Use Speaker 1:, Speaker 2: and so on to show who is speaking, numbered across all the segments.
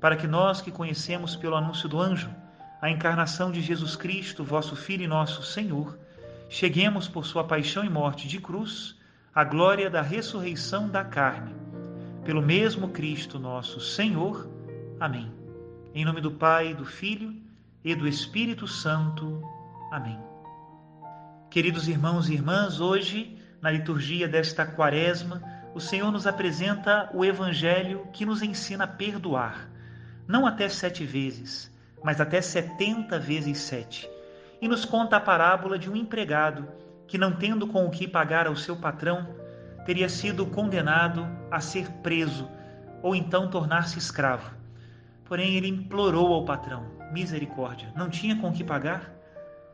Speaker 1: para que nós que conhecemos pelo anúncio do anjo a encarnação de Jesus Cristo, vosso Filho e nosso Senhor, cheguemos por sua paixão e morte de cruz à glória da ressurreição da carne. Pelo mesmo Cristo nosso Senhor. Amém. Em nome do Pai, do Filho e do Espírito Santo. Amém. Queridos irmãos e irmãs, hoje, na liturgia desta quaresma, o Senhor nos apresenta o Evangelho que nos ensina a perdoar não até sete vezes, mas até setenta vezes sete, e nos conta a parábola de um empregado que, não tendo com o que pagar ao seu patrão, teria sido condenado a ser preso ou então tornar-se escravo. Porém, ele implorou ao patrão: misericórdia, não tinha com que pagar?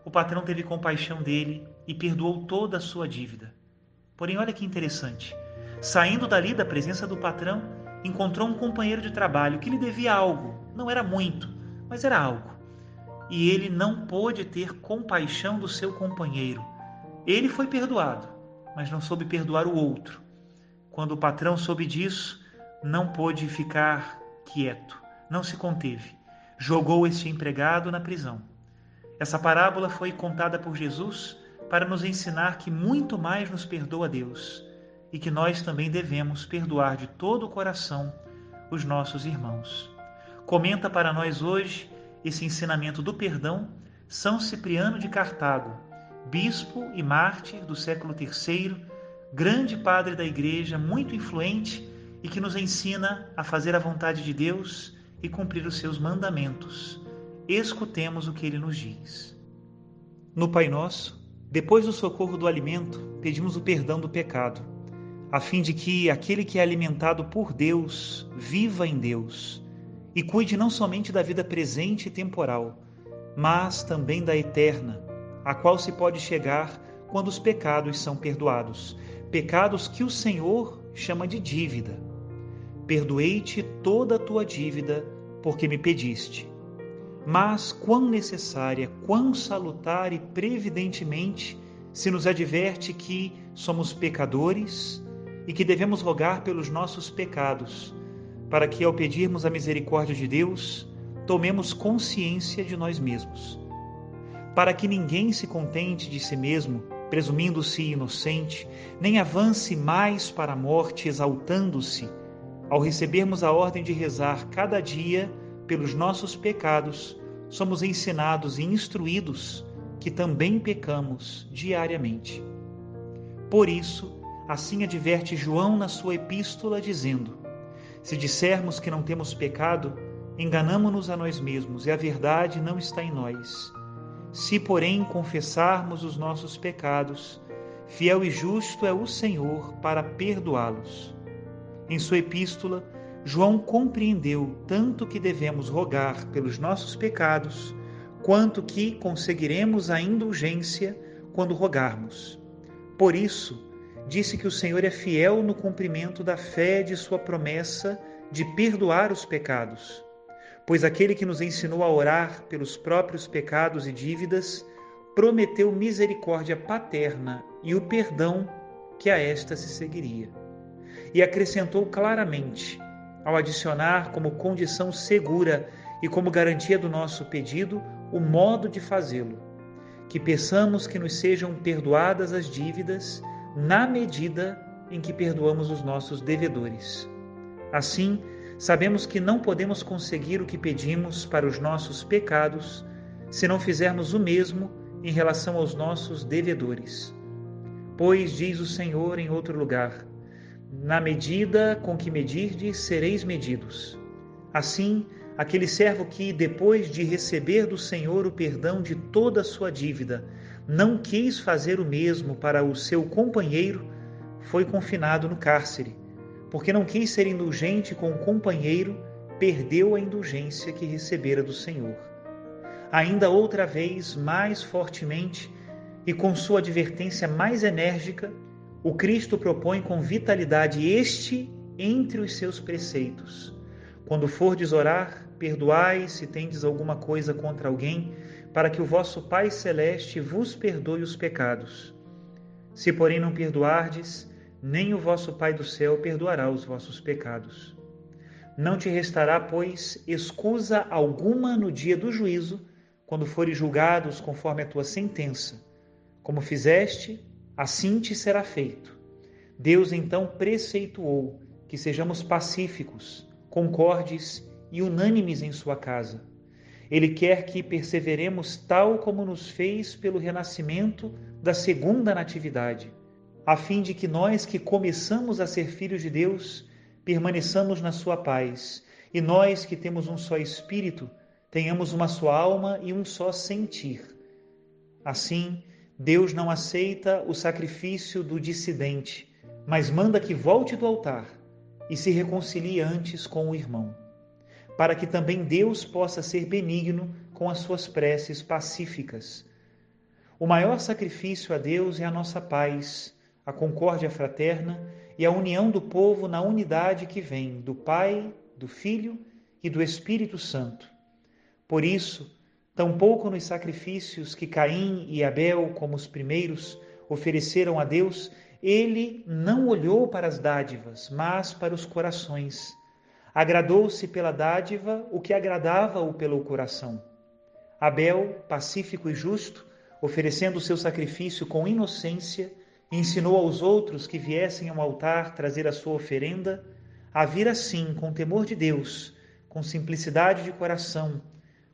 Speaker 1: O patrão teve compaixão dele e perdoou toda a sua dívida. Porém, olha que interessante. Saindo dali da presença do patrão, encontrou um companheiro de trabalho que lhe devia algo, não era muito, mas era algo. E ele não pôde ter compaixão do seu companheiro. Ele foi perdoado, mas não soube perdoar o outro. Quando o patrão soube disso, não pôde ficar quieto, não se conteve. Jogou este empregado na prisão. Essa parábola foi contada por Jesus para nos ensinar que muito mais nos perdoa Deus e que nós também devemos perdoar de todo o coração os nossos irmãos. Comenta para nós hoje esse ensinamento do perdão São Cipriano de Cartago, bispo e mártir do século III, grande padre da Igreja, muito influente e que nos ensina a fazer a vontade de Deus e cumprir os seus mandamentos. Escutemos o que ele nos diz. No Pai Nosso, depois do socorro do alimento, pedimos o perdão do pecado a fim de que aquele que é alimentado por Deus viva em Deus e cuide não somente da vida presente e temporal, mas também da eterna, a qual se pode chegar quando os pecados são perdoados, pecados que o Senhor chama de dívida. Perdoei-te toda a tua dívida, porque me pediste. Mas quão necessária, quão salutar e previdentemente se nos adverte que somos pecadores e que devemos rogar pelos nossos pecados, para que, ao pedirmos a misericórdia de Deus, tomemos consciência de nós mesmos. Para que ninguém se contente de si mesmo, presumindo-se inocente, nem avance mais para a morte, exaltando-se, ao recebermos a ordem de rezar cada dia pelos nossos pecados, somos ensinados e instruídos que também pecamos diariamente. Por isso, Assim adverte João na sua epístola, dizendo: Se dissermos que não temos pecado, enganamo-nos a nós mesmos e a verdade não está em nós. Se, porém, confessarmos os nossos pecados, fiel e justo é o Senhor para perdoá-los. Em sua epístola, João compreendeu tanto que devemos rogar pelos nossos pecados, quanto que conseguiremos a indulgência quando rogarmos. Por isso, disse que o Senhor é fiel no cumprimento da fé de sua promessa de perdoar os pecados. pois aquele que nos ensinou a orar pelos próprios pecados e dívidas prometeu misericórdia paterna e o perdão que a esta se seguiria. E acrescentou claramente, ao adicionar como condição segura e como garantia do nosso pedido o modo de fazê-lo, que peçamos que nos sejam perdoadas as dívidas na medida em que perdoamos os nossos devedores. Assim, sabemos que não podemos conseguir o que pedimos para os nossos pecados se não fizermos o mesmo em relação aos nossos devedores. Pois, diz o Senhor em outro lugar, na medida com que medirdes, sereis medidos. Assim, aquele servo que, depois de receber do Senhor o perdão de toda a sua dívida, não quis fazer o mesmo para o seu companheiro, foi confinado no cárcere porque não quis ser indulgente com o companheiro, perdeu a indulgência que recebera do Senhor. Ainda outra vez, mais fortemente e com sua advertência mais enérgica, o Cristo propõe com vitalidade este entre os seus preceitos. Quando fordes orar, perdoai se tendes alguma coisa contra alguém, para que o vosso Pai celeste vos perdoe os pecados. Se, porém, não perdoardes, nem o vosso Pai do céu perdoará os vossos pecados. Não te restará, pois, escusa alguma no dia do juízo, quando fores julgados conforme a tua sentença. Como fizeste, assim te será feito. Deus então preceituou que sejamos pacíficos, concordes e unânimes em sua casa. Ele quer que perseveremos tal como nos fez pelo renascimento da segunda natividade a fim de que nós que começamos a ser filhos de Deus permaneçamos na sua paz, e nós que temos um só espírito tenhamos uma só alma e um só sentir. Assim, Deus não aceita o sacrifício do dissidente, mas manda que volte do altar e se reconcilie antes com o irmão, para que também Deus possa ser benigno com as suas preces pacíficas. O maior sacrifício a Deus é a nossa paz a concórdia fraterna e a união do povo na unidade que vem do Pai, do Filho e do Espírito Santo. Por isso, tampouco nos sacrifícios que Caim e Abel, como os primeiros, ofereceram a Deus, ele não olhou para as dádivas, mas para os corações. Agradou-se pela dádiva o que agradava-o pelo coração. Abel, pacífico e justo, oferecendo o seu sacrifício com inocência, ensinou aos outros que viessem ao altar trazer a sua oferenda, a vir assim, com temor de Deus, com simplicidade de coração,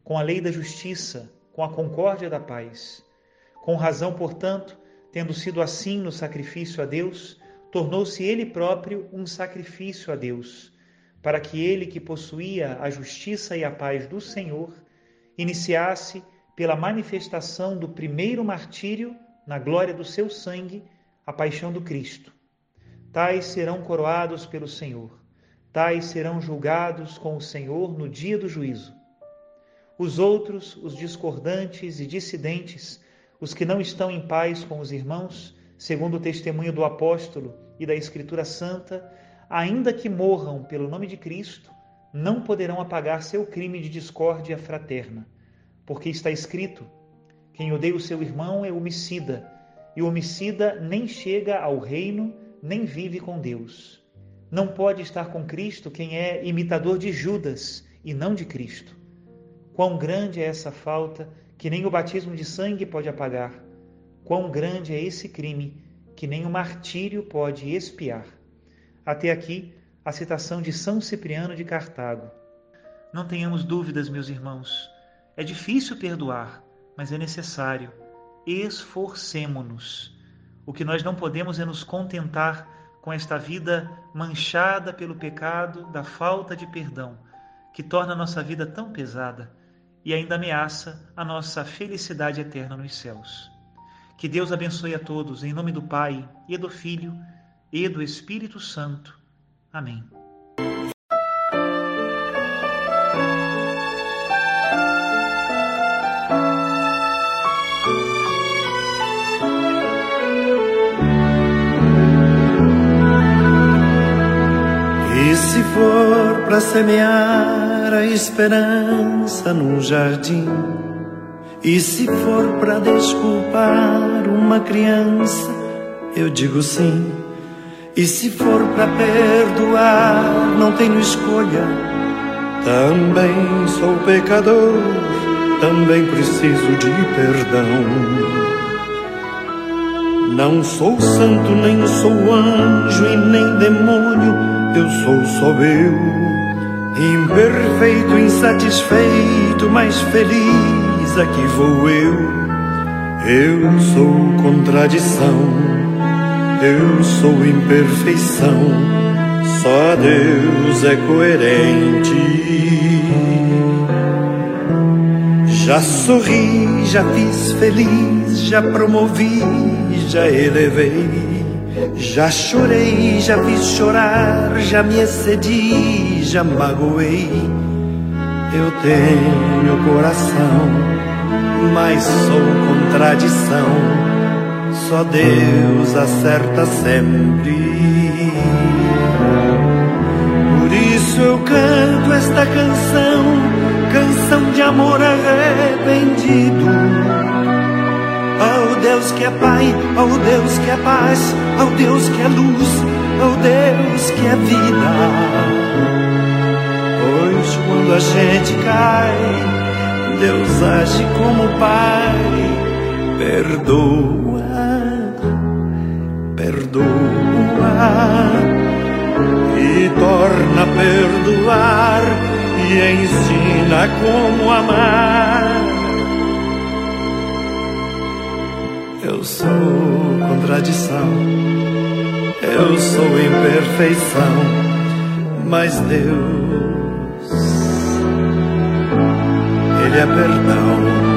Speaker 1: com a lei da justiça, com a concórdia da paz. Com razão, portanto, tendo sido assim no sacrifício a Deus, tornou-se ele próprio um sacrifício a Deus, para que ele que possuía a justiça e a paz do Senhor, iniciasse pela manifestação do primeiro martírio na glória do seu sangue a paixão do Cristo. Tais serão coroados pelo Senhor, tais serão julgados com o Senhor no dia do juízo. Os outros, os discordantes e dissidentes, os que não estão em paz com os irmãos, segundo o testemunho do apóstolo e da Escritura Santa, ainda que morram pelo nome de Cristo, não poderão apagar seu crime de discórdia fraterna, porque está escrito: quem odeia o seu irmão é homicida e o homicida nem chega ao reino, nem vive com Deus. Não pode estar com Cristo quem é imitador de Judas e não de Cristo. Quão grande é essa falta que nem o batismo de sangue pode apagar. Quão grande é esse crime que nem o martírio pode expiar. Até aqui, a citação de São Cipriano de Cartago. Não tenhamos dúvidas, meus irmãos. É difícil perdoar, mas é necessário esforcemo-nos. O que nós não podemos é nos contentar com esta vida manchada pelo pecado da falta de perdão, que torna a nossa vida tão pesada e ainda ameaça a nossa felicidade eterna nos céus. Que Deus abençoe a todos, em nome do Pai, e do Filho, e do Espírito Santo. Amém.
Speaker 2: for para semear a esperança num jardim. E se for para desculpar uma criança, eu digo sim. E se for para perdoar, não tenho escolha. Também sou pecador, também preciso de perdão. Não sou santo, nem sou anjo e nem demônio, eu sou só eu. Imperfeito, insatisfeito, mas feliz aqui vou eu. Eu sou contradição, eu sou imperfeição, só Deus é coerente. Já sorri, já fiz feliz, já promovi, já elevei. Já chorei, já fiz chorar, já me excedi, já magoei. Eu tenho coração, mas sou contradição. Só Deus acerta sempre. Por isso eu canto esta canção canção de amor arrependido. Ao Deus que é Pai, ao Deus que é paz, ao Deus que é luz, ao Deus que é vida. Pois quando a gente cai, Deus age como Pai, perdoa, perdoa e torna a perdoar e ensina como amar. Eu sou contradição, eu sou imperfeição, mas Deus, Ele é perdão.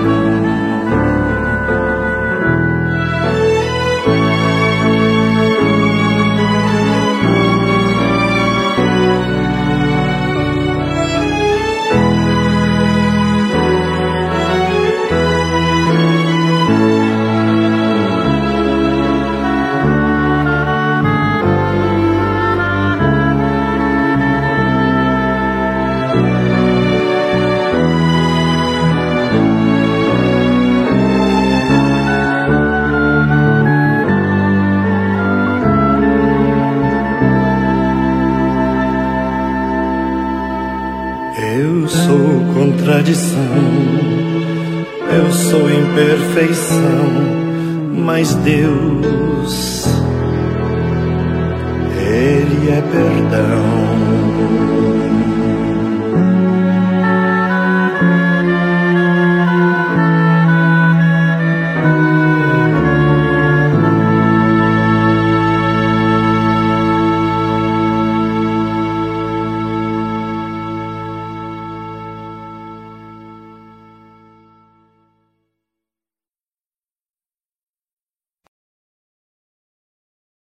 Speaker 2: Contradição. Eu sou imperfeição, mas Deus, Ele é perdão.